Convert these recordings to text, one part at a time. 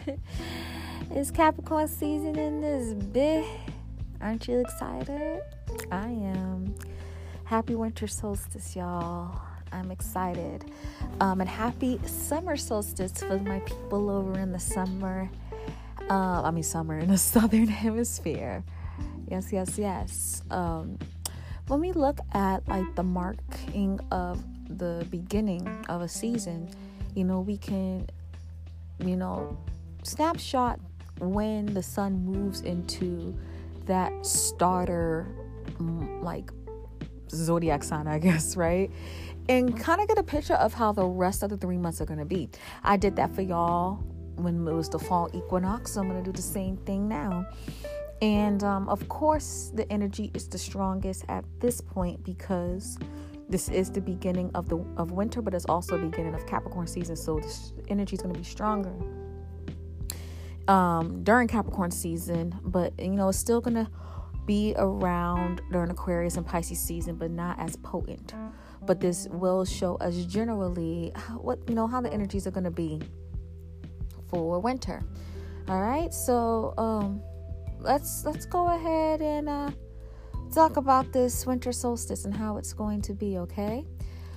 it's Capricorn season in this bit. Aren't you excited? I am. Happy winter solstice, y'all. I'm excited. Um, and happy summer solstice for my people over in the summer. Uh, I mean, summer in the southern hemisphere. Yes, yes, yes. Um, when we look at like the marking of the beginning of a season, you know, we can, you know, snapshot when the sun moves into that starter, mm, like zodiac sign, I guess, right? And kind of get a picture of how the rest of the three months are going to be. I did that for y'all when it was the fall equinox, so I'm going to do the same thing now. And um, of course, the energy is the strongest at this point because this is the beginning of the of winter, but it's also beginning of Capricorn season. So this energy is going to be stronger um, during Capricorn season, but you know it's still to be around during Aquarius and Pisces season, but not as potent. But this will show us generally what you know how the energies are going to be for winter. All right, so um, let's let's go ahead and uh, talk about this winter solstice and how it's going to be. Okay,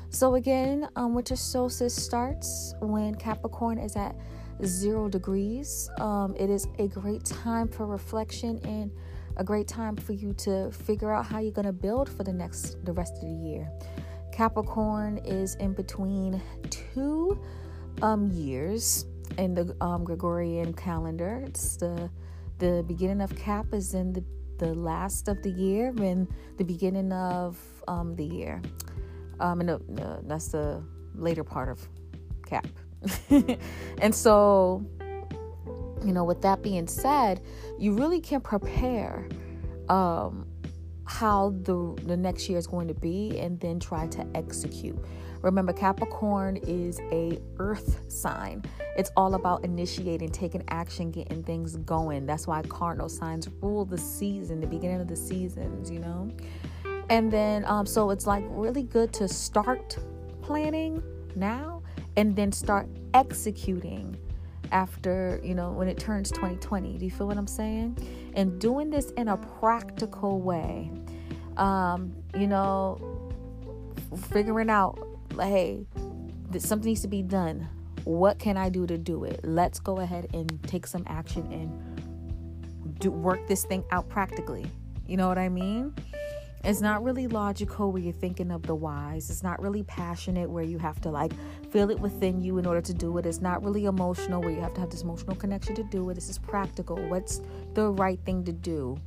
so again, um, winter solstice starts when Capricorn is at zero degrees. Um, it is a great time for reflection and a great time for you to figure out how you're going to build for the next the rest of the year. Capricorn is in between two um, years in the um, Gregorian calendar. It's the the beginning of Cap is in the, the last of the year and the beginning of um, the year. Um, and that's the later part of Cap. and so, you know, with that being said, you really can prepare um, how the the next year is going to be and then try to execute. Remember Capricorn is a earth sign. It's all about initiating, taking action, getting things going. That's why cardinal signs rule the season, the beginning of the seasons, you know? And then um so it's like really good to start planning now and then start executing after, you know, when it turns 2020. Do you feel what I'm saying? And doing this in a practical way. Um, you know, figuring out, like, hey, something needs to be done. What can I do to do it? Let's go ahead and take some action and do work this thing out practically. You know what I mean? It's not really logical where you're thinking of the whys. It's not really passionate where you have to like feel it within you in order to do it. It's not really emotional where you have to have this emotional connection to do it. This is practical. What's the right thing to do?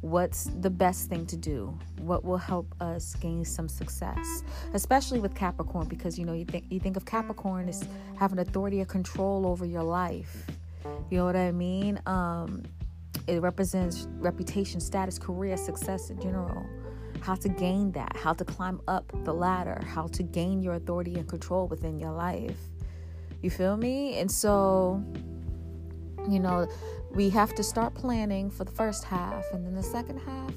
What's the best thing to do? What will help us gain some success? Especially with Capricorn because you know you think you think of Capricorn as having authority or control over your life. You know what I mean? Um, it represents reputation, status, career, success in general how to gain that, how to climb up the ladder, how to gain your authority and control within your life. You feel me? And so, you know, we have to start planning for the first half, and then the second half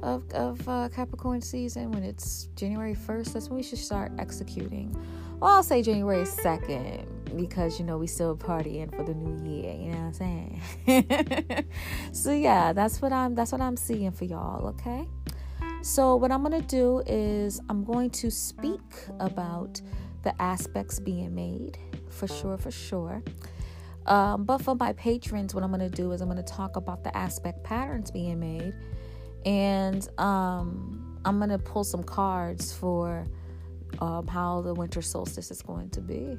of, of uh, Capricorn season, when it's January 1st, that's when we should start executing. Well, I'll say January 2nd because you know we still partying for the new year, you know what I'm saying? so yeah, that's what I'm that's what I'm seeing for y'all, okay? So, what I'm going to do is I'm going to speak about the aspects being made for sure, for sure. Um, but for my patrons, what I'm going to do is I'm going to talk about the aspect patterns being made, and um, I'm going to pull some cards for um, how the winter solstice is going to be.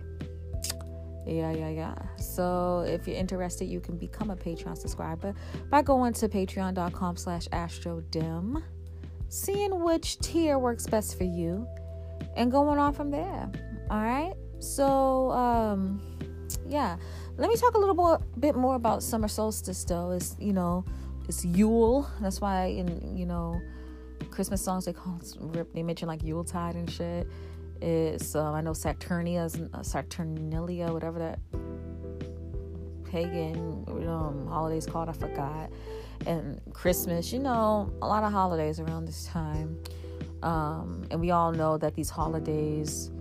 Yeah, yeah, yeah. So if you're interested, you can become a Patreon subscriber by going to patreon.com slash astrodim seeing which tier works best for you and going on from there. All right. So, um, yeah, let me talk a little more, bit more about summer solstice though. It's, you know, it's Yule. That's why, in, you know, Christmas songs, they call they mention like Yuletide and shit. It's, um, I know Saturnia, uh, Saturnalia, whatever that pagan um, holidays called, I forgot and Christmas, you know, a lot of holidays around this time. Um, and we all know that these holidays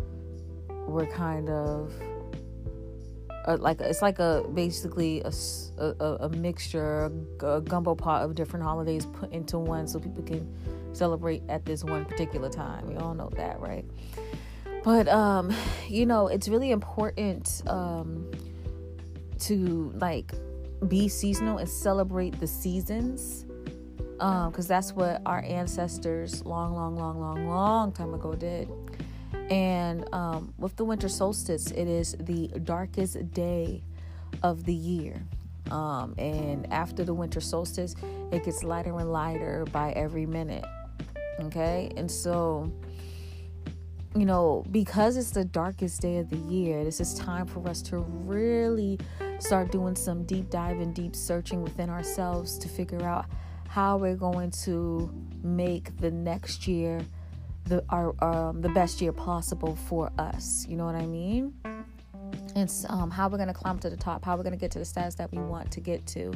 were kind of uh, like it's like a basically a, a, a mixture, a gumbo pot of different holidays put into one, so people can celebrate at this one particular time. We all know that, right? But um, you know, it's really important um to like be seasonal and celebrate the seasons um because that's what our ancestors long long long long long time ago did. And um, with the winter solstice it is the darkest day of the year. Um, and after the winter solstice it gets lighter and lighter by every minute okay? And so you know because it's the darkest day of the year this is time for us to really start doing some deep dive and deep searching within ourselves to figure out how we're going to make the next year the our um, the best year possible for us. You know what I mean? It's um, how we're going to climb to the top, how we're going to get to the status that we want to get to,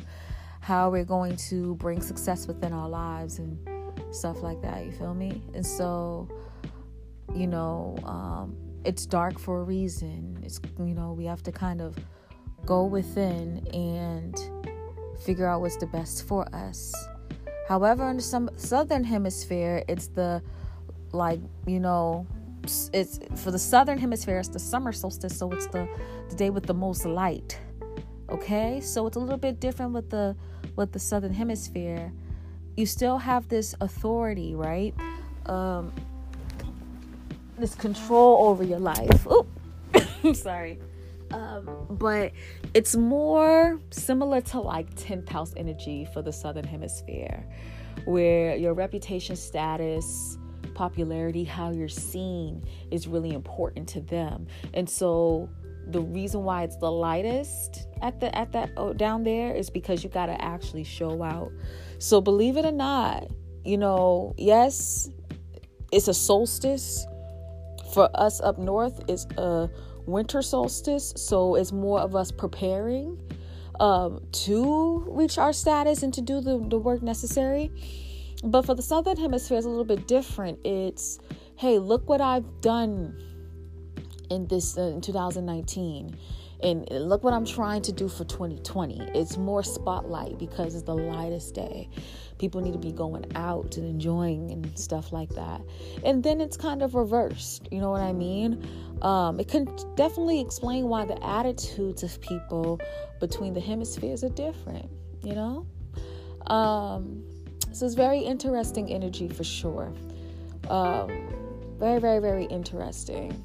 how we're going to bring success within our lives and stuff like that. You feel me? And so, you know, um, it's dark for a reason. It's you know we have to kind of go within and figure out what's the best for us. However, in the some southern hemisphere, it's the like you know it's for the southern hemisphere it's the summer solstice so it's the, the day with the most light okay? So it's a little bit different with the with the southern hemisphere. You still have this authority right? Um this control over your life. Oh i'm sorry um, but it's more similar to like 10th house energy for the southern hemisphere where your reputation status popularity, how you're seen is really important to them. And so the reason why it's the lightest at the at that oh, down there is because you got to actually show out. So believe it or not, you know, yes, it's a solstice. For us up north, it's a winter solstice, so it's more of us preparing um, to reach our status and to do the, the work necessary. But for the southern hemisphere, it's a little bit different. It's, hey, look what I've done in this uh, in 2019 and look what I'm trying to do for 2020. It's more spotlight because it's the lightest day. People need to be going out and enjoying and stuff like that. And then it's kind of reversed. You know what I mean? Um, it can definitely explain why the attitudes of people between the hemispheres are different. You know. Um, so it's very interesting energy for sure. Um, very, very, very interesting.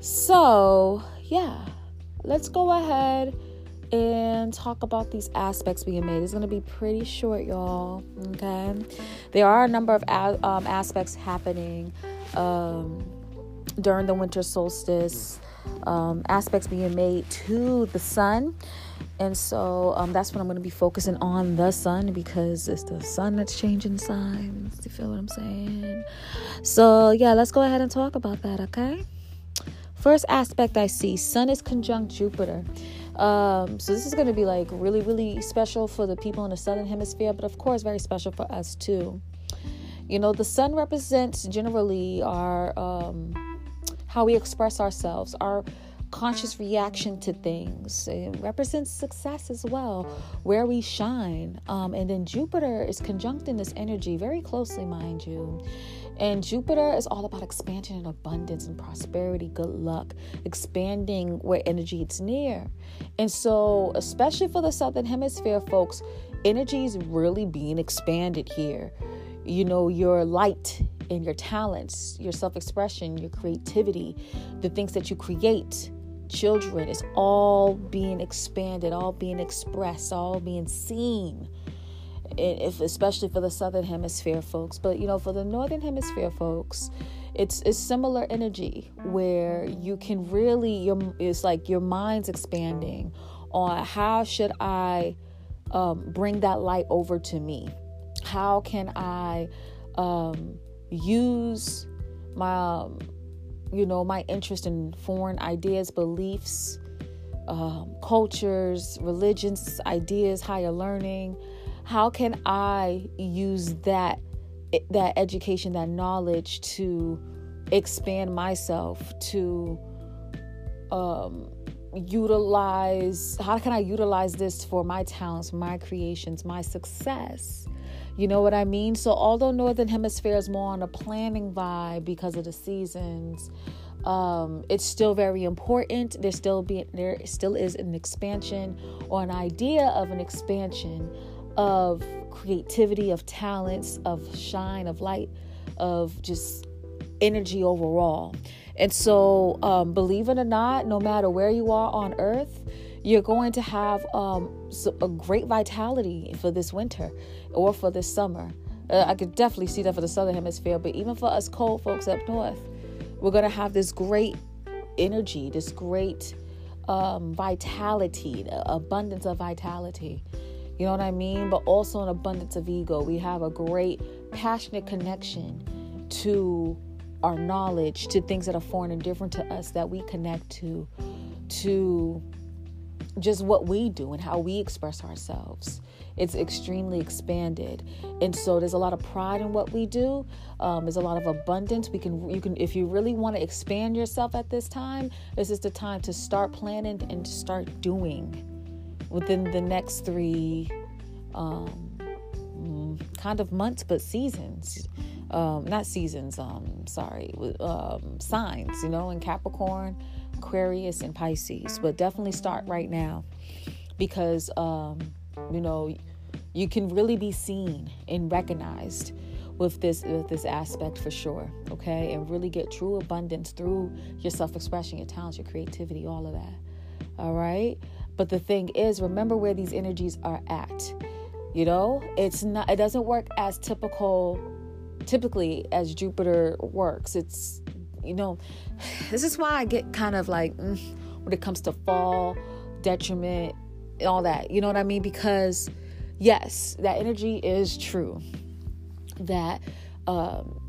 So, yeah, let's go ahead and talk about these aspects being made. It's going to be pretty short, y'all. Okay. There are a number of a- um, aspects happening um, during the winter solstice, um, aspects being made to the sun. And so um, that's what I'm going to be focusing on the sun because it's the sun that's changing signs. You feel what I'm saying? So, yeah, let's go ahead and talk about that, okay? First aspect I see Sun is conjunct Jupiter. Um, so, this is going to be like really, really special for the people in the southern hemisphere, but of course, very special for us too. You know, the sun represents generally our um, how we express ourselves, our conscious reaction to things. It represents success as well, where we shine. Um, and then Jupiter is conjuncting this energy very closely, mind you. And Jupiter is all about expansion and abundance and prosperity, good luck, expanding where energy is near. And so, especially for the Southern Hemisphere folks, energy is really being expanded here. You know, your light and your talents, your self expression, your creativity, the things that you create children is all being expanded, all being expressed, all being seen. If especially for the southern hemisphere folks, but you know, for the northern hemisphere folks, it's it's similar energy where you can really your it's like your mind's expanding on how should I um, bring that light over to me? How can I um, use my um, you know, my interest in foreign ideas, beliefs, um, cultures, religions, ideas, higher learning. How can I use that that education, that knowledge to expand myself, to um, utilize how can I utilize this for my talents, my creations, my success? You know what I mean? So although Northern Hemisphere is more on a planning vibe because of the seasons, um, it's still very important. There still be there still is an expansion or an idea of an expansion of creativity, of talents, of shine, of light, of just energy overall. And so, um, believe it or not, no matter where you are on earth, you're going to have um, a great vitality for this winter or for this summer. Uh, I could definitely see that for the southern hemisphere, but even for us cold folks up north, we're going to have this great energy, this great um, vitality, abundance of vitality. You know what I mean? But also an abundance of ego. We have a great, passionate connection to our knowledge, to things that are foreign and different to us that we connect to, to just what we do and how we express ourselves. It's extremely expanded, and so there's a lot of pride in what we do. Um, there's a lot of abundance. We can, you can, if you really want to expand yourself at this time, this is the time to start planning and start doing within the next three, um, kind of months, but seasons. Um, not seasons. Um, sorry, um, signs. You know, in Capricorn Aquarius, and Pisces. But definitely start right now because, um, you know, you can really be seen and recognized with this with this aspect for sure okay and really get true abundance through your self-expression your talents your creativity all of that all right but the thing is remember where these energies are at you know it's not it doesn't work as typical typically as jupiter works it's you know, this is why I get kind of like mm, when it comes to fall, detriment, and all that. You know what I mean? Because yes, that energy is true. That um,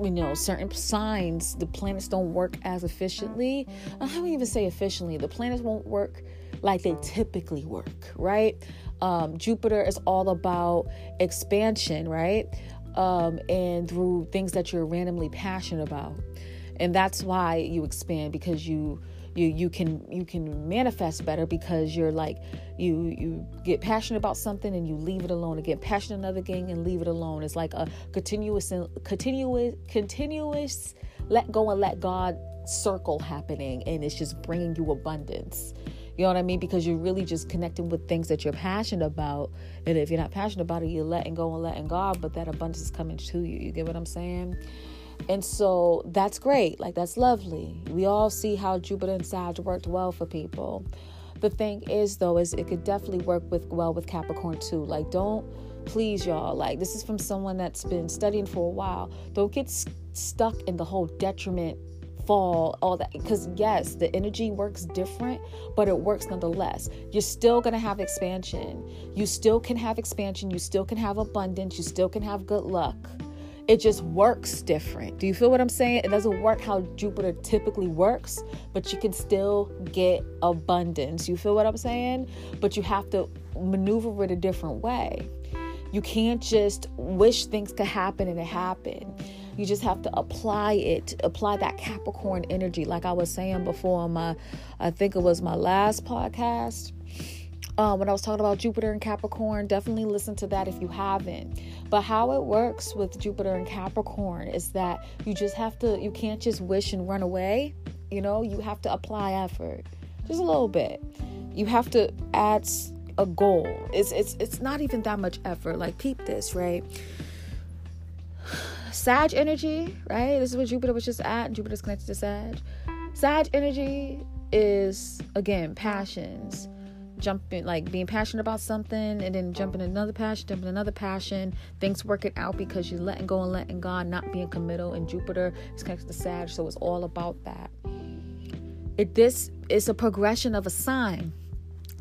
you know certain signs the planets don't work as efficiently i don't even say efficiently the planets won't work like they typically work right? Um, jupiter is all about expansion right? Um, and through things that you're randomly passionate about. And that's why you expand because you you you can you can manifest better because you're like you you get passionate about something and you leave it alone. And get passionate another thing and leave it alone. It's like a continuous and continuous continuous let go and let god circle happening. And it's just bringing you abundance you know what I mean? Because you're really just connecting with things that you're passionate about. And if you're not passionate about it, you're letting go and letting God, but that abundance is coming to you. You get what I'm saying? And so that's great. Like, that's lovely. We all see how Jupiter and Sag worked well for people. The thing is, though, is it could definitely work with well with Capricorn too. Like, don't please, y'all. Like, this is from someone that's been studying for a while. Don't get st- stuck in the whole detriment fall, all that. Because, yes, the energy works different, but it works nonetheless. You're still going to have expansion. You still can have expansion. You still can have abundance. You still can have good luck it just works different. Do you feel what I'm saying? It doesn't work how Jupiter typically works, but you can still get abundance. You feel what I'm saying? But you have to maneuver it a different way. You can't just wish things could happen and it happen. You just have to apply it, apply that Capricorn energy. Like I was saying before, my I think it was my last podcast um, when I was talking about Jupiter and Capricorn, definitely listen to that if you haven't. But how it works with Jupiter and Capricorn is that you just have to, you can't just wish and run away. You know, you have to apply effort, just a little bit. You have to add a goal. It's it's it's not even that much effort. Like peep this, right? Sag energy, right? This is where Jupiter was just at. Jupiter's connected to Sag. Sag energy is again passions jumping like being passionate about something and then jumping another passion jumping another passion things working out because you're letting go and letting god not being committal and jupiter is connected to sag so it's all about that it this is a progression of a sign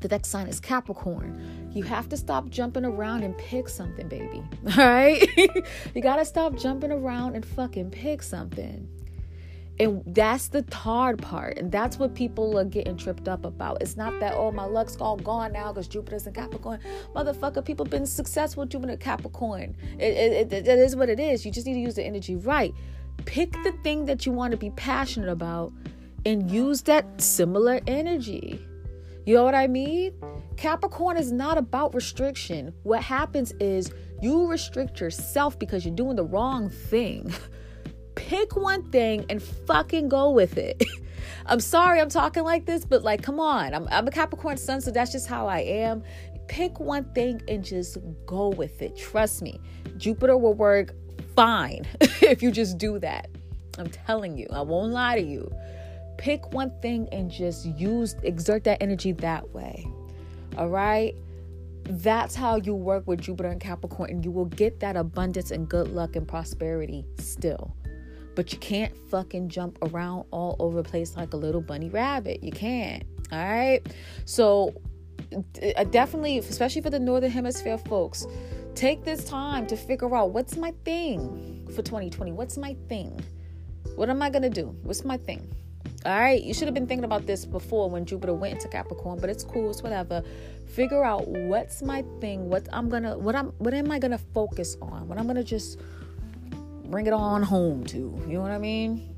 the next sign is Capricorn. You have to stop jumping around and pick something, baby. All right? you got to stop jumping around and fucking pick something. And that's the hard part. And that's what people are getting tripped up about. It's not that, oh, my luck's all gone now because Jupiter's in Capricorn. Motherfucker, people been successful Jupiter Capricorn. It, it, it, it is what it is. You just need to use the energy right. Pick the thing that you want to be passionate about. and use that similar energy. You know what I mean? Capricorn is not about restriction. What happens is you restrict yourself because you're doing the wrong thing. Pick one thing and fucking go with it. I'm sorry I'm talking like this, but like, come on. I'm, I'm a Capricorn sun, so that's just how I am. Pick one thing and just go with it. Trust me, Jupiter will work fine if you just do that. I'm telling you, I won't lie to you. Pick one thing and just use, exert that energy that way. All right? That's how you work with Jupiter and Capricorn, and you will get that abundance and good luck and prosperity still. But you can't fucking jump around all over the place like a little bunny rabbit. You can't. All right? So, uh, definitely, especially for the Northern Hemisphere folks, take this time to figure out what's my thing for 2020? What's my thing? What am I going to do? What's my thing? All right, you should have been thinking about this before when Jupiter went into Capricorn, but it's cool, it's whatever. Figure out what's my thing, what I'm gonna, what I'm, what am I gonna focus on? What I'm gonna just bring it on home to. You know what I mean?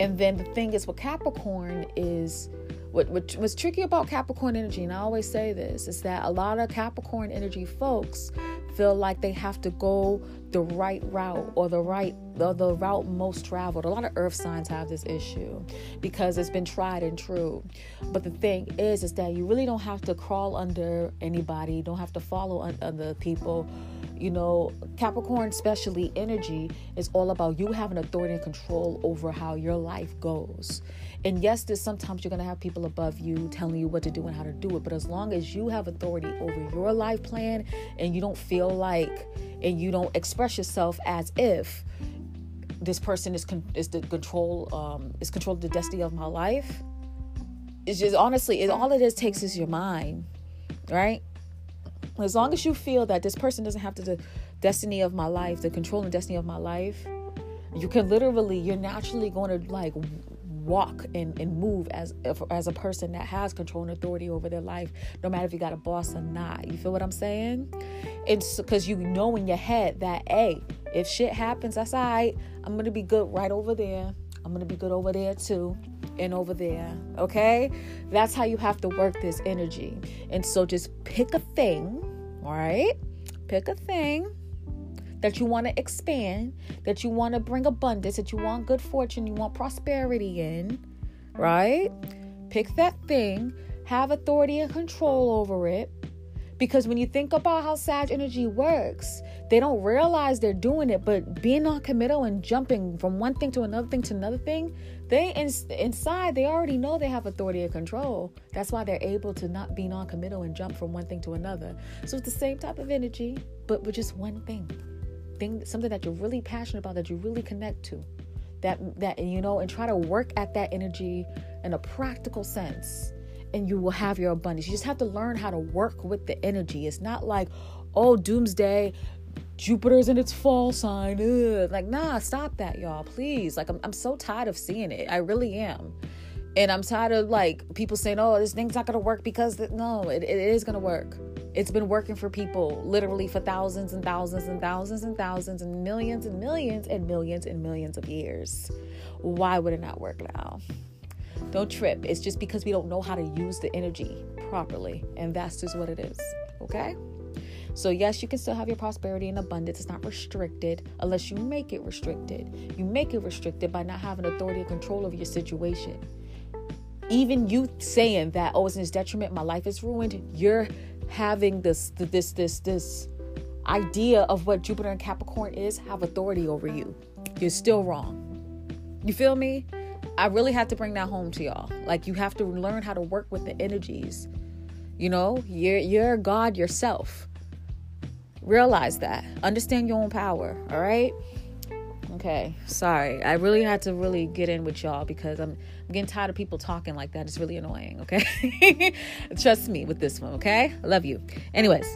And then the thing is, with Capricorn is what, what what's tricky about Capricorn energy, and I always say this, is that a lot of Capricorn energy folks feel like they have to go the right route or the right the, the route most traveled. A lot of earth signs have this issue because it's been tried and true. But the thing is is that you really don't have to crawl under anybody, you don't have to follow other people. You know, Capricorn, especially energy, is all about you having authority and control over how your life goes. And yes, there's sometimes you're going to have people above you telling you what to do and how to do it. But as long as you have authority over your life plan and you don't feel like and you don't express yourself as if this person is con- is the control um, is controlling the destiny of my life. It's just honestly, it, all it is takes is your mind, right? As long as you feel that this person doesn't have to the destiny of my life, the control and destiny of my life, you can literally, you're naturally going to like walk and, and move as as a person that has control and authority over their life, no matter if you got a boss or not. You feel what I'm saying? It's because you know in your head that, hey, if shit happens, that's all right. I'm gonna be good right over there. I'm gonna be good over there too and over there. Okay? That's how you have to work this energy. And so just pick a thing, all right? Pick a thing that you want to expand, that you want to bring abundance, that you want good fortune, you want prosperity in, right? Pick that thing, have authority and control over it. Because when you think about how Sag energy works, they don't realize they're doing it, but being non-committal and jumping from one thing to another thing to another thing, they in, inside they already know they have authority and control. That's why they're able to not be non-committal and jump from one thing to another. So it's the same type of energy, but with just one thing thing something that you're really passionate about that you really connect to that that you know and try to work at that energy in a practical sense and you will have your abundance you just have to learn how to work with the energy it's not like oh doomsday Jupiter's in its fall sign. Ugh. Like, nah, stop that, y'all. Please. Like, I'm, I'm so tired of seeing it. I really am. And I'm tired of like people saying, oh, this thing's not to work because, no, it, it is to work. It's been working for people literally for thousands and thousands and thousands and thousands and millions and millions and millions and millions of years. Why would it not work now? Don't trip. It's just because we don't know how to use the energy properly. And that's just what it is. Okay? So, yes, you can still have your prosperity and abundance. It's not restricted unless you make it restricted. You make it restricted by not having authority or control over your situation. Even you saying that, oh, it's in its detriment, my life is ruined, you're having this this this this idea of what Jupiter and Capricorn is have authority over you. You're still wrong. You feel me? I really have to bring that home to y'all. Like you have to learn how to work with the energies. You know, you're you're God yourself. Realize that. Understand your own power, all right? Okay, sorry. I really had to really get in with y'all because I'm, I'm getting tired of people talking like that. It's really annoying, okay? Trust me with this one, okay? I love you. Anyways,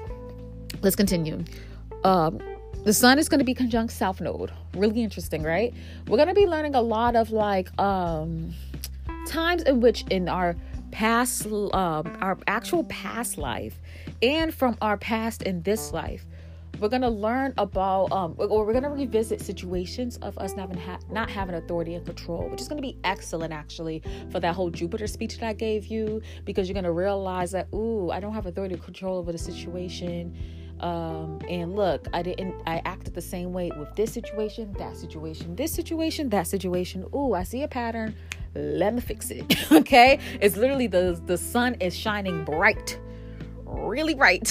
let's continue. Um, the sun is going to be conjunct south node. Really interesting, right? We're going to be learning a lot of like um times in which in our past um our actual past life and from our past in this life we're gonna learn about um or we're gonna revisit situations of us not having ha- not having authority and control which is gonna be excellent actually for that whole jupiter speech that i gave you because you're gonna realize that ooh i don't have authority and control over the situation um and look i didn't i acted the same way with this situation that situation this situation that situation. Ooh i see a pattern. Let me fix it okay? It's literally the the sun is shining bright really bright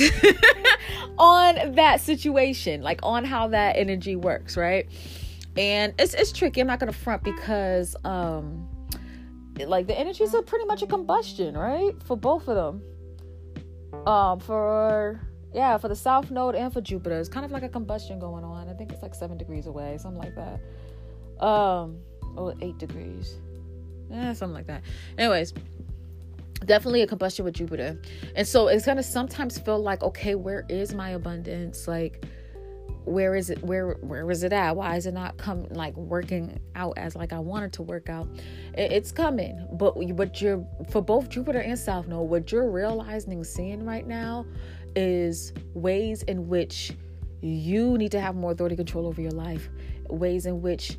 on that situation like on how that energy works right? And it's it's tricky i'm not gonna front because um like the energies are pretty much a combustion right? For both of them. Um for yeah for the south node and for jupiter it's kind of like a combustion going on i think it's like seven degrees away something like that um or oh eight degrees yeah, something like that. Anyways, definitely a combustion with Jupiter. And so it's gonna sometimes feel like, okay, where is my abundance? Like, where is it? Where where is it at? Why is it not come like working out as like I wanted to work out? It, it's coming, but what you're for both Jupiter and South Node, what you're realizing seeing right now is ways in which you need to have more authority control over your life. Ways in which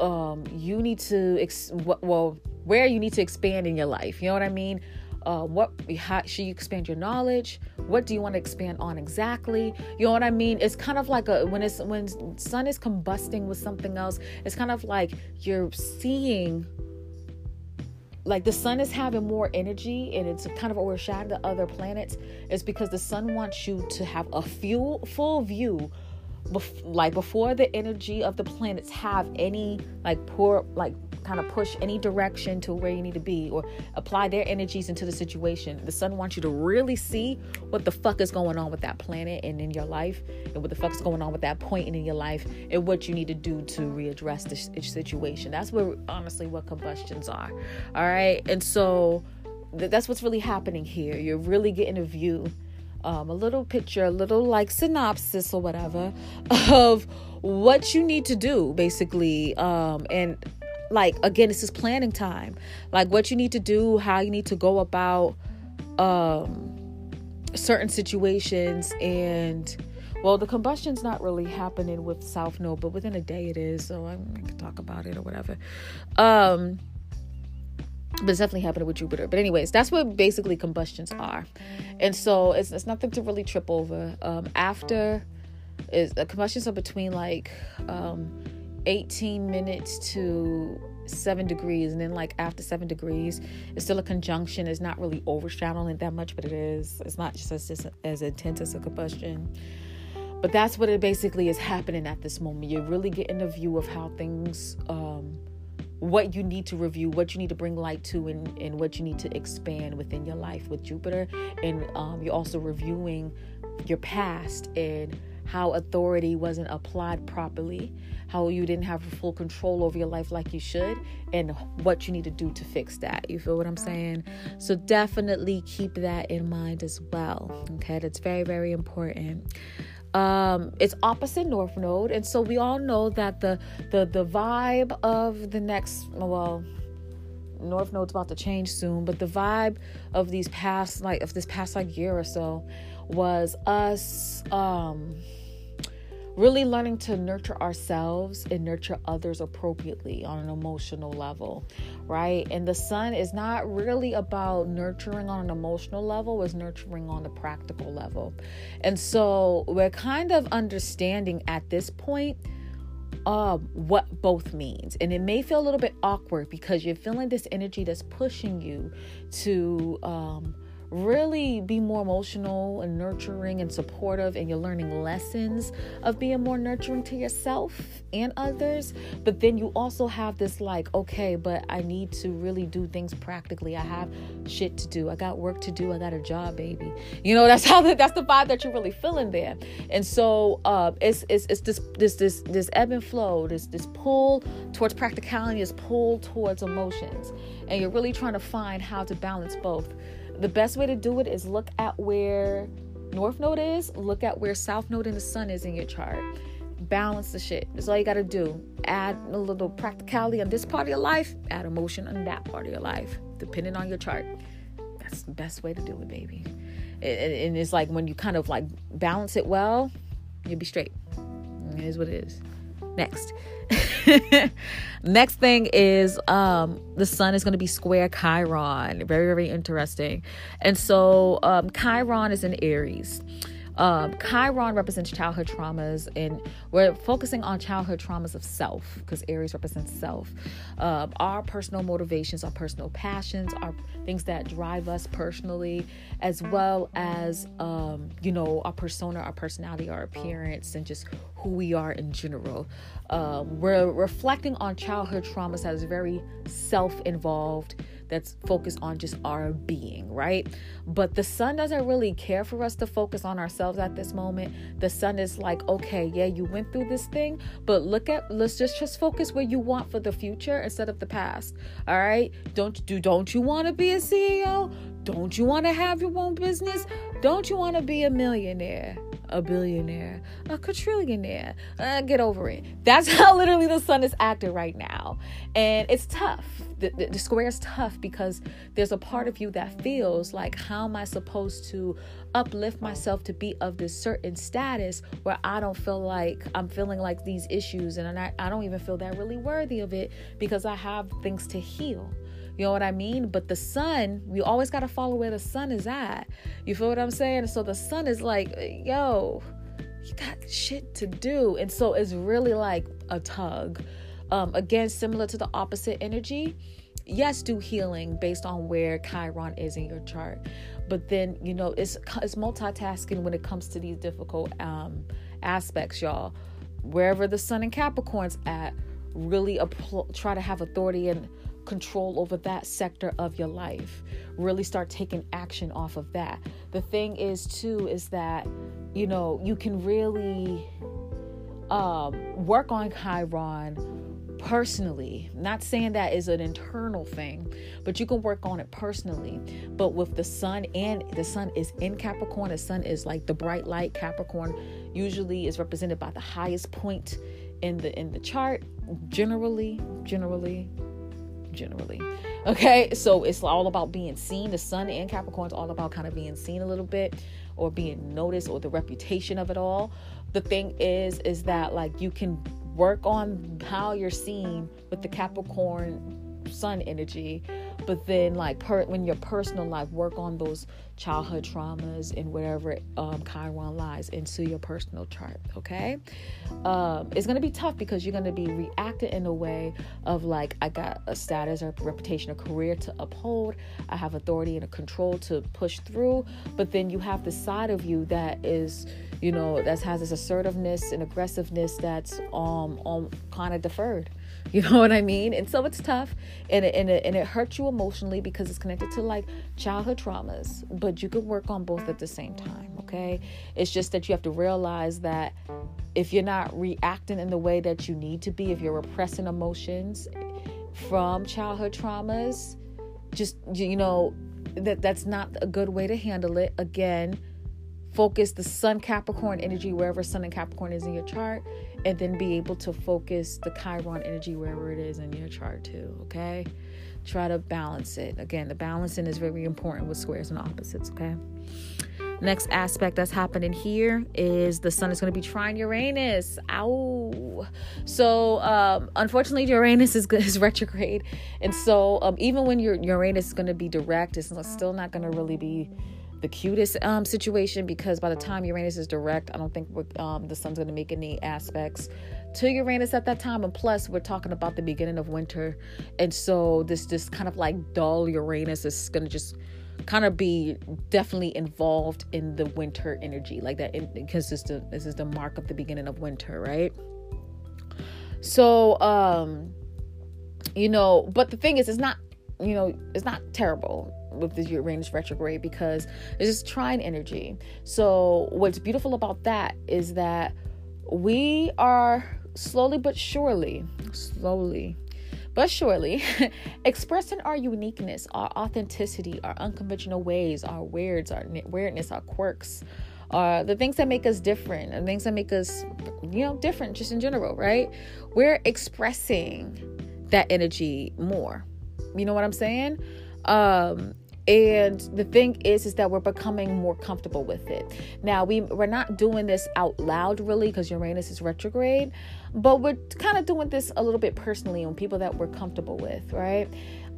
um, you need to ex- well where you need to expand in your life. You know what i mean? Uh, what how should you expand your knowledge? What do you want to expand on exactly? You know what i mean? It's kind of like a when it's when sun is combusting with something else it's kind of like you're seeing like the sun is having more energy and it's kind of overshadowing the other planets is because the sun wants you to have a full full view bef- like before the energy of the planets have any like poor like kind of push any direction to where you need to be or apply their energies into the situation. The sun wants you to really see what the fuck is going on with that planet and in your life, and what the fuck is going on with that point in your life, and what you need to do to readdress the situation. That's where honestly what combustions are. All right, and so th- that's what's really happening here. You're really getting a view um, a little picture, a little like synopsis or whatever of what you need to do, basically. Um, and like, again, this is planning time. Like, what you need to do, how you need to go about um, certain situations. And, well, the combustion's not really happening with South Node, but within a day it is. So I, I can talk about it or whatever. Um, but it's definitely happening with Jupiter. But anyways, that's what basically combustions are, and so it's it's nothing to really trip over. Um, after is the combustions are between like um, 18 minutes to seven degrees, and then like after seven degrees, it's still a conjunction. It's not really overshadowing that much, but it is. It's not just as as intense as a combustion. But that's what it basically is happening at this moment. You're really getting a view of how things. Um, what you need to review, what you need to bring light to, and, and what you need to expand within your life with Jupiter. And um, you're also reviewing your past and how authority wasn't applied properly, how you didn't have full control over your life like you should, and what you need to do to fix that. You feel what I'm saying? So definitely keep that in mind as well. Okay, that's very, very important um it's opposite north node. And so we all know that the the the vibe of the next well north node's about to change soon but the vibe of these past like of this past like year or so was us um really learning to nurture ourselves and nurture others appropriately on an emotional level, right? And the sun is not really about nurturing on an emotional level, it's nurturing on the practical level. And so we're kind of understanding at this point um, what both means. And it may feel a little bit awkward because you're feeling this energy that's pushing you to um, really be more emotional and nurturing and supportive and you're learning lessons of being more nurturing to yourself and others. But then you also have this like okay but i need to really do things practically. I have shit to do. I got work to do. I got a job baby. You know that's how the, that's the vibe that you're really feeling there. And so uh it's it's, it's this this this this ebb and flow this this pull towards practicality this pull towards emotions. And you're really trying to find how to balance both the best way to do it is look at where North Node is, look at where South Node and the Sun is in your chart. Balance the shit. That's all you got to do. Add a little practicality on this part of your life, add emotion on that part of your life, depending on your chart. That's the best way to do it, baby. And it's like when you kind of like balance it well, You'll be straight. It is what it is. Next. Next thing is um the sun is going to be square Chiron. Very, very interesting. And so um Chiron is in Aries. Um, Chiron represents childhood traumas, and we're focusing on childhood traumas of self because Aries represents self. Um, our personal motivations, our personal passions, our things that drive us personally, as well as, um, you know, our persona, our personality, our appearance, and just who we are in general. Um, we're reflecting on childhood traumas that is very self involved that's focused on just our being, right? But the sun doesn't really care for us to focus on ourselves at this moment. The sun is like, okay, yeah, you went through this thing, but look at let's just just focus where you want for the future instead of the past. All right? Don't do don't you want to be a CEO? Don't you want to have your own business? Don't you want to be a millionaire? A billionaire, a quadrillionaire. Uh, get over it. That's how literally the sun is acting right now. And it's tough. The, the, the, square is tough because there's a part of you that feels like, how am I supposed to uplift myself to be of this certain status where I don't feel like I'm feeling like these issues and I, I don't even feel that really worthy of it because I have things to heal. You know what I mean? But the sun, we always got to follow where the sun is at. You feel what I'm saying? So the sun is like, yo, you got shit to do. And so it's really like a tug. Um, again, similar to the opposite energy. Yes, do healing based on where Chiron is in your chart. But then, you know, it's it's multitasking when it comes to these difficult um, aspects, y'all. Wherever the sun and Capricorn's at, really apl- try to have authority and control over that sector of your life. Really start taking action off of that. The thing is, too, is that, you know, you can really um, work on Chiron personally. Not saying that is an internal thing, but you can work on it personally. But with the sun and the sun is in Capricorn, the sun is like the bright light. Capricorn usually is represented by the highest point in the in the chart. Generally, generally, generally. Okay, so it's all about being seen. The sun and Capricorn is all about kind of being seen a little bit or being noticed or the reputation of it all. The thing is, is that like you can work on how you're seen with the Capricorn sun energy but then like per, when your personal life work on those childhood traumas and whatever um, chiron lies into your personal chart okay? Um, it's going to be tough because you're going to be reacting in a way of like i got a status or reputation or career to uphold. I have authority and a control to push through but then you have the side of you that is you know that has this assertiveness and aggressiveness that's um, um kind of deferred You know what I mean? And so it's tough and it, and it, and it hurts you emotionally because it's connected to like childhood traumas, but you can work on both at the same time, okay? It's just that you have to realize that if you're not reacting in the way that you need to be, if you're repressing emotions from childhood traumas, just you know that that's not a good way to handle it. Again, focus the sun Capricorn energy wherever sun and Capricorn is in your chart and then be able to focus the Chiron energy wherever it is in your chart too, okay? Try to balance it. Again, the balancing is very important with squares and opposites, okay? Next aspect that's happening here is the sun is going to be trine Uranus. Ow. So, um, unfortunately, Uranus is, is retrograde. And so, um, even when your Uranus is going to be direct, it's still not going to really be the cutest um, situation because by the time Uranus is direct, I don't think um, the sun's going to make any aspects to Uranus at that time. And plus, we're talking about the beginning of winter, and so this this kind of like dull Uranus is going to just kind of be definitely involved in the winter energy, like that, because this this is the mark of the beginning of winter, right? So, um, you know, but the thing is, it's not you know, it's not terrible with this Uranus retrograde because it's just trine energy. So, what's beautiful about that is that we are slowly but surely, slowly but surely expressing our uniqueness, our authenticity, our unconventional ways, our weirds, our weirdness, our quirks, are the things that make us different and things that make us, you know, different just in general, right? We're expressing that energy more. You know what I'm saying? Um, and the thing is is that we're becoming more comfortable with it. Now we we're not doing this out loud really because uranus is retrograde but we're kind of doing this a little bit personally on people that we're comfortable with right?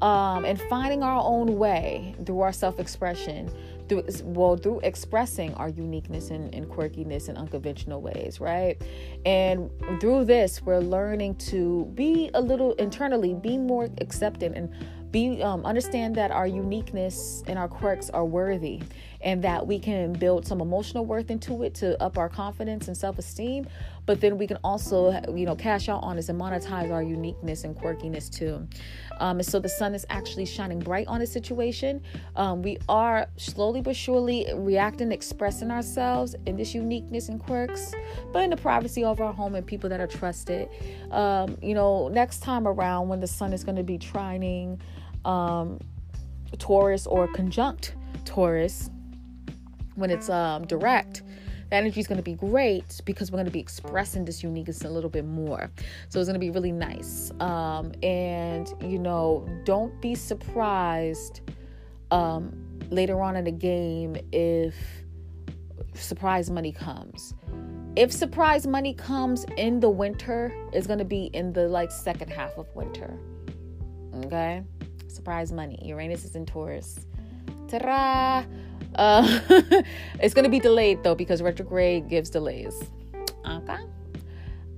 Um, and finding our own way through our self-expression through well through expressing our uniqueness and, and quirkiness in unconventional ways right? And through this we're learning to be a little internally be more accepting and be um, understand that our uniqueness and our quirks are worthy and that we can build some emotional worth into it to up our confidence and self-esteem but then we can also you know cash out on this and monetize our uniqueness and quirkiness too. Um, and so the sun is actually shining bright on a situation. Um, we are slowly but surely reacting expressing ourselves in this uniqueness and quirks but in the privacy of our home and people that are trusted. Um, you know next time around when the sun is going to be trining um, taurus or conjunct taurus when it's um, direct the energy is going to be great because we're going to be expressing this uniqueness a little bit more. So it's going to be really nice. Um, and, you know, don't be surprised um, later on in the game if surprise money comes. If surprise money comes in the winter, it's going to be in the like second half of winter. Okay? Surprise money. Uranus is in Taurus. Ta-da! Uh, it's going to be delayed though because retrograde gives delays. Okay.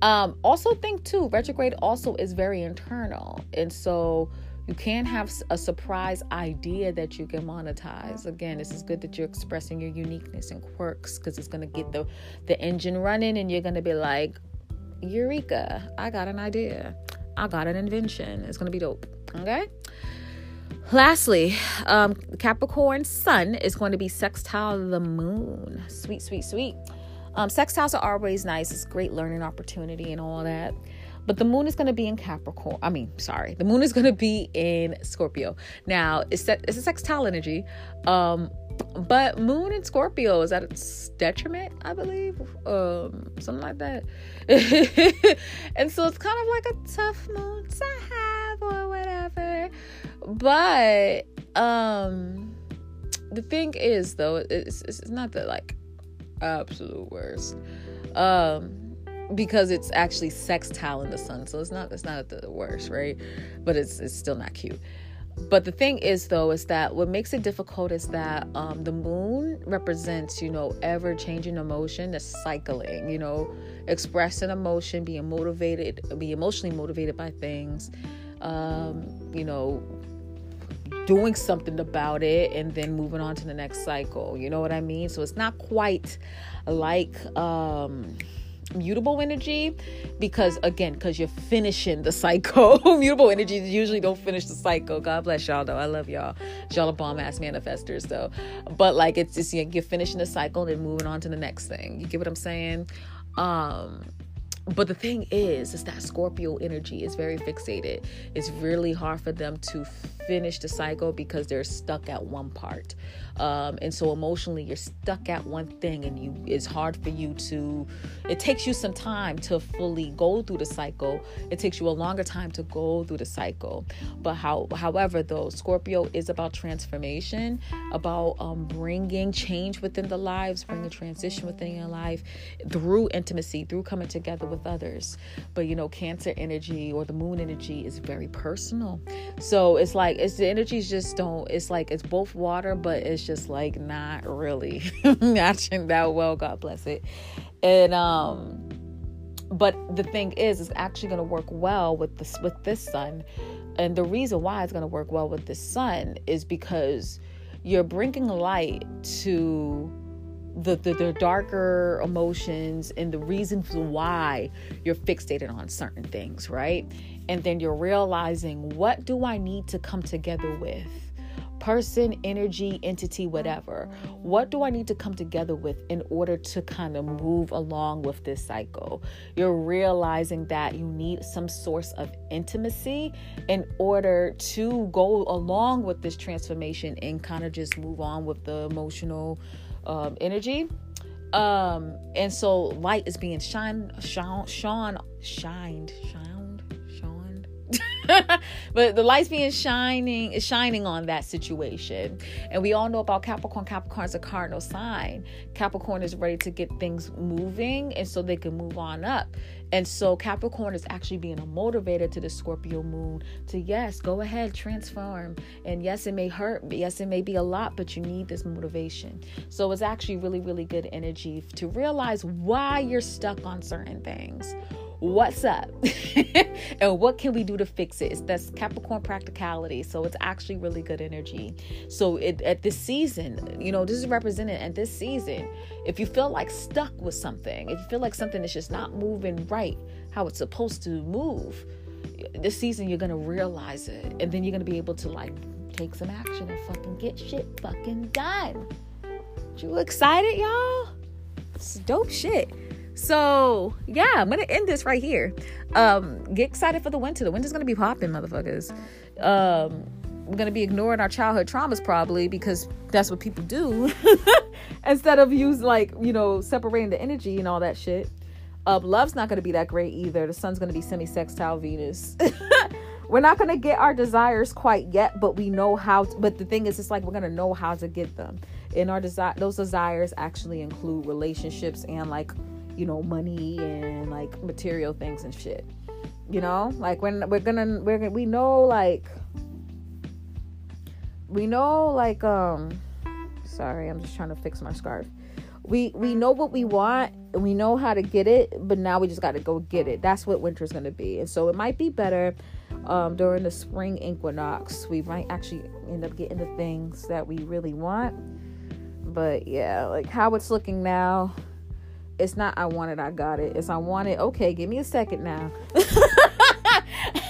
Um, also, think too, retrograde also is very internal. And so you can have a surprise idea that you can monetize. Again, this is good that you're expressing your uniqueness and quirks because it's going to get the, the engine running and you're going to be like, Eureka, I got an idea. I got an invention. It's going to be dope. Okay. Lastly, um, Capricorn Sun is going to be sextile the moon. Sweet, sweet, sweet. Um, sextiles are always nice. It's great learning opportunity and all that. But the moon is going to be in Capricorn. I mean, sorry, the moon is going to be in Scorpio. Now, it's it's a sextile energy, um, but moon in Scorpio is at its detriment, I believe, um, something like that. and so it's kind of like a tough moon or whatever. But um, the thing is, though, it's it's not the like absolute worst. Um, because it's actually sextile in the sun, so it's not it's not at the worst, right? But it's it's still not cute. But the thing is, though, is that what makes it difficult is that um, the moon represents, you know, ever changing emotion, the cycling, you know, expressing emotion, being motivated, be emotionally motivated by things, um, you know, doing something about it, and then moving on to the next cycle. You know what I mean? So it's not quite like. Um, mutable energy because again because you're finishing the cycle mutable energies usually don't finish the cycle god bless y'all though i love y'all y'all are bomb ass manifestors though but like it's just you're finishing the cycle and moving on to the next thing you get what i'm saying um but the thing is is that scorpio energy is very fixated. It's really hard for them to finish the cycle because they're stuck at one part um, and so emotionally you're stuck at one thing and you it's hard for you to it takes you some time to fully go through the cycle. It takes you a longer time to go through the cycle. But how however though scorpio is about transformation about um, bringing change within the lives bringing transition within your life through intimacy through coming together with others. But you know cancer energy or the moon energy is very personal. So it's like it's the energies just don't it's like it's both water but it's just like not really matching that well. God bless it. And um, but the thing is, it's actually going to work well with this with this sun. And the reason why it's going to work well with this sun is because you're bringing light to the, the, the darker emotions and the reasons why you're fixated on certain things, right? And then you're realizing what do I need to come together with? Person, energy, entity, whatever. What do I need to come together with in order to kind of move along with this cycle? You're realizing that you need some source of intimacy in order to go along with this transformation and kind of just move on with the emotional um, energy. Um, and so light is being shined, shone, shone, shined, shined, shined. but the light's being shining is shining on that situation. And we all know about Capricorn. Capricorn is a cardinal sign. Capricorn is ready to get things moving and so they can move on up. And so Capricorn is actually being a motivator to the Scorpio moon to yes, go ahead, transform. And yes, it may hurt. Yes, it may be a lot, but you need this motivation. So it's actually really, really good energy to realize why you're stuck on certain things what's up and what can we do to fix it. It's, that's Capricorn practicality. So it's actually really good energy. So it, at this season, you know, this is represented at this season. If you feel like stuck with something, if you feel like something is just not moving right how it's supposed to move, this season you're gonna realize it, and then you're gonna be able to like take some action and fucking get shit fucking done. You excited, y'all? It's dope shit. So yeah, I'm gonna end this right here. Um, get excited for the winter. The winter's gonna be popping, motherfuckers. Um, we're gonna be ignoring our childhood traumas probably because that's what people do instead of use like you know separating the energy and all that shit. Uh, love's not gonna be that great either. The sun's gonna be semi-sextile Venus. we're not gonna get our desires quite yet, but we know how. To, but the thing is, it's like we're gonna know how to get them. And our desire, those desires actually include relationships and like you know, money and like material things and shit. You know, like when we're gonna we're gonna we know like we know like um sorry, I'm just trying to fix my scarf. We we know what we want and we know how to get it, but now we just got to go get it. That's what winter's to be. And so it might be better um, during the spring equinox. We might actually end up getting the things that we really want. But yeah, like how it's looking now, it's not I want it, I got it. It's I want it. Okay, give me a second now.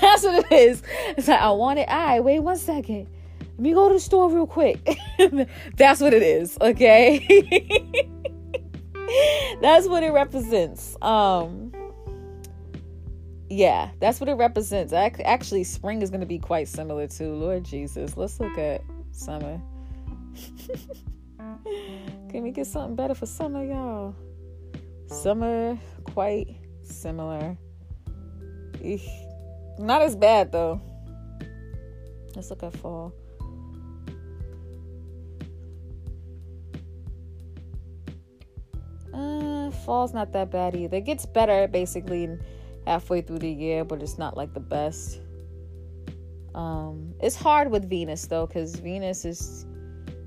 That's what it is. It's like I want it. Right, wait one second. Let me go to the store real quick. That's what it is. Okay. that's what it represents. Um yeah, that's what it represents. Actually, spring is going to be quite similar to Lord Jesus. Let's look at summer. Can we get something better for summer, y'all? Summer, quite similar. Not as bad though. Let's look at fall. Uh, fall's not that bad either. It gets better basically halfway through the year, but it's not like the best. Um, it's hard with Venus though, because Venus is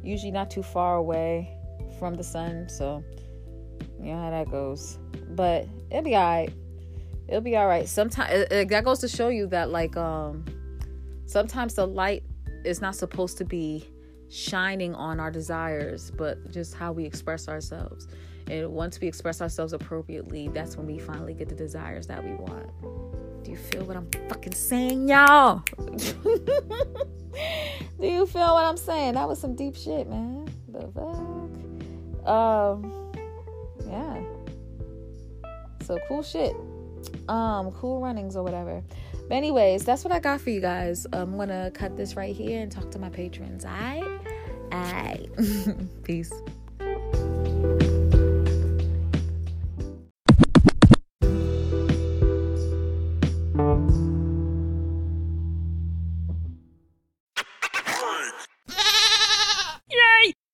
usually not too far away from the sun, so you know how that goes. But it'll be alright. It'll be alright. Sometimes that goes to show you that like um sometimes the light is not supposed to be shining on our desires, but just how we express ourselves. And once we express ourselves appropriately, that's when we finally get the desires that we want. Do you feel what I'm fucking saying, y'all? Do you feel what I'm saying? That was some deep shit, man. The fuck? Um yeah. So cool shit. Um, cool runnings or whatever. But anyways, that's what I got for you guys. I'm gonna cut this right here and talk to my patrons. Alright? Alright. Peace.